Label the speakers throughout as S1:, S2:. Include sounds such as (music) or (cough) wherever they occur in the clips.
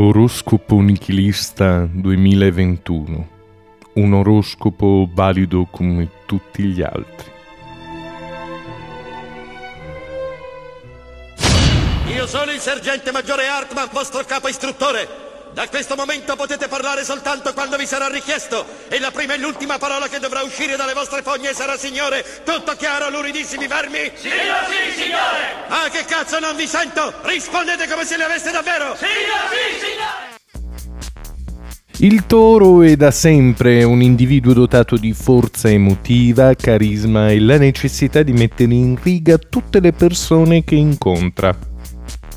S1: Oroscopo nichilista 2021. Un oroscopo valido come tutti gli altri.
S2: Io sono il sergente maggiore Hartman, vostro capo istruttore. Da questo momento potete parlare soltanto quando vi sarà richiesto. E la prima e l'ultima parola che dovrà uscire dalle vostre fogne sarà signore. Tutto chiaro, luridissimi vermi?
S3: Sì, sì, signore!
S2: Ah, che cazzo non vi sento? Rispondete come se le aveste davvero!
S3: Sì, sì, signore!
S1: Il toro è da sempre un individuo dotato di forza emotiva, carisma e la necessità di mettere in riga tutte le persone che incontra.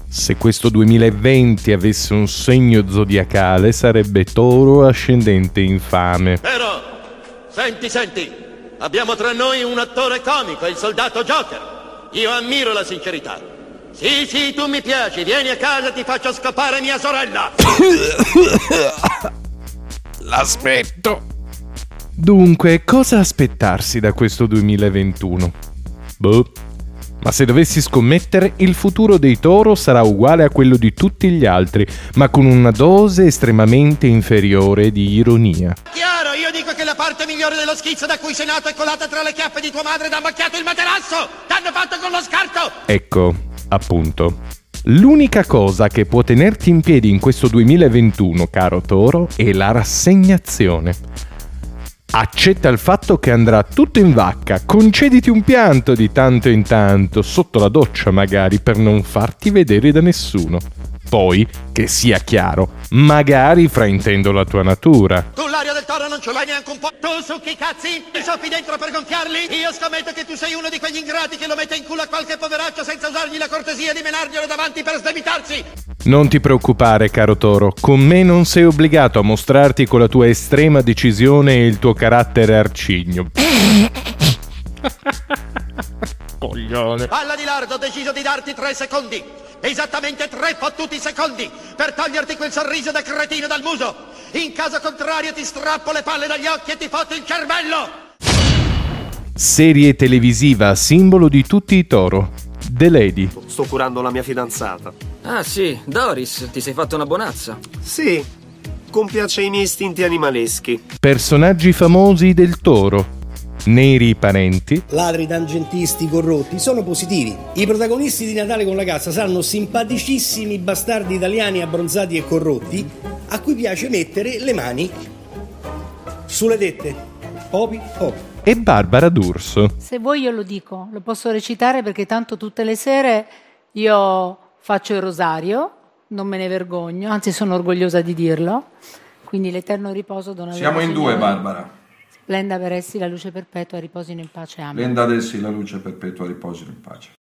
S1: Se questo 2020 avesse un segno zodiacale sarebbe toro ascendente infame.
S2: Però, senti, senti, abbiamo tra noi un attore comico, il soldato Joker. Io ammiro la sincerità. Sì, sì, tu mi piaci, vieni a casa e ti faccio scopare mia sorella. (coughs)
S1: L'aspetto. Dunque, cosa aspettarsi da questo 2021? Boh. Ma se dovessi scommettere, il futuro dei toro sarà uguale a quello di tutti gli altri, ma con una dose estremamente inferiore di ironia.
S2: Chiaro, io dico che la parte migliore dello schizzo da cui sei nato è colata tra le chiappe di tua madre ed ha macchiato il materasso! T'hanno fatto con lo scarto!
S1: Ecco, appunto. L'unica cosa che può tenerti in piedi in questo 2021, caro Toro, è la rassegnazione. Accetta il fatto che andrà tutto in vacca, concediti un pianto di tanto in tanto, sotto la doccia magari, per non farti vedere da nessuno. Poi, che sia chiaro, magari fraintendo la tua natura.
S2: Tu l'aria del toro non ce l'hai neanche un po'. Tu succhi i cazzi? Ti soffi dentro per gonfiarli? Io scommetto che tu sei uno di quegli ingrati che lo mette in culo a qualche poveraccio senza usargli la cortesia di menarglielo davanti per sdebitarsi.
S1: Non ti preoccupare, caro Toro, con me non sei obbligato a mostrarti con la tua estrema decisione e il tuo carattere arcigno. (laughs) Coglione.
S2: Palla di lardo, ho deciso di darti tre secondi. Esattamente tre fottuti secondi per toglierti quel sorriso da cretino dal muso. In caso contrario ti strappo le palle dagli occhi e ti fotto il cervello.
S1: Serie televisiva simbolo di tutti i Toro. The Lady.
S4: Sto curando la mia fidanzata.
S5: Ah sì, Doris, ti sei fatto una bonazza.
S4: Sì, compiace i miei istinti animaleschi.
S1: Personaggi famosi del Toro. Neri parenti.
S6: Ladri tangentisti corrotti sono positivi. I protagonisti di Natale con la cassa saranno simpaticissimi bastardi italiani abbronzati e corrotti a cui piace mettere le mani sulle tette. Popi, popi.
S1: E Barbara D'Urso.
S7: Se vuoi io lo dico, lo posso recitare perché tanto tutte le sere io faccio il rosario, non me ne vergogno, anzi sono orgogliosa di dirlo. Quindi l'eterno riposo dona
S8: Siamo in due, Barbara.
S7: Splenda per essi la luce perpetua, riposino in pace. Amen.
S8: Venda ad essi la luce perpetua, riposino in pace.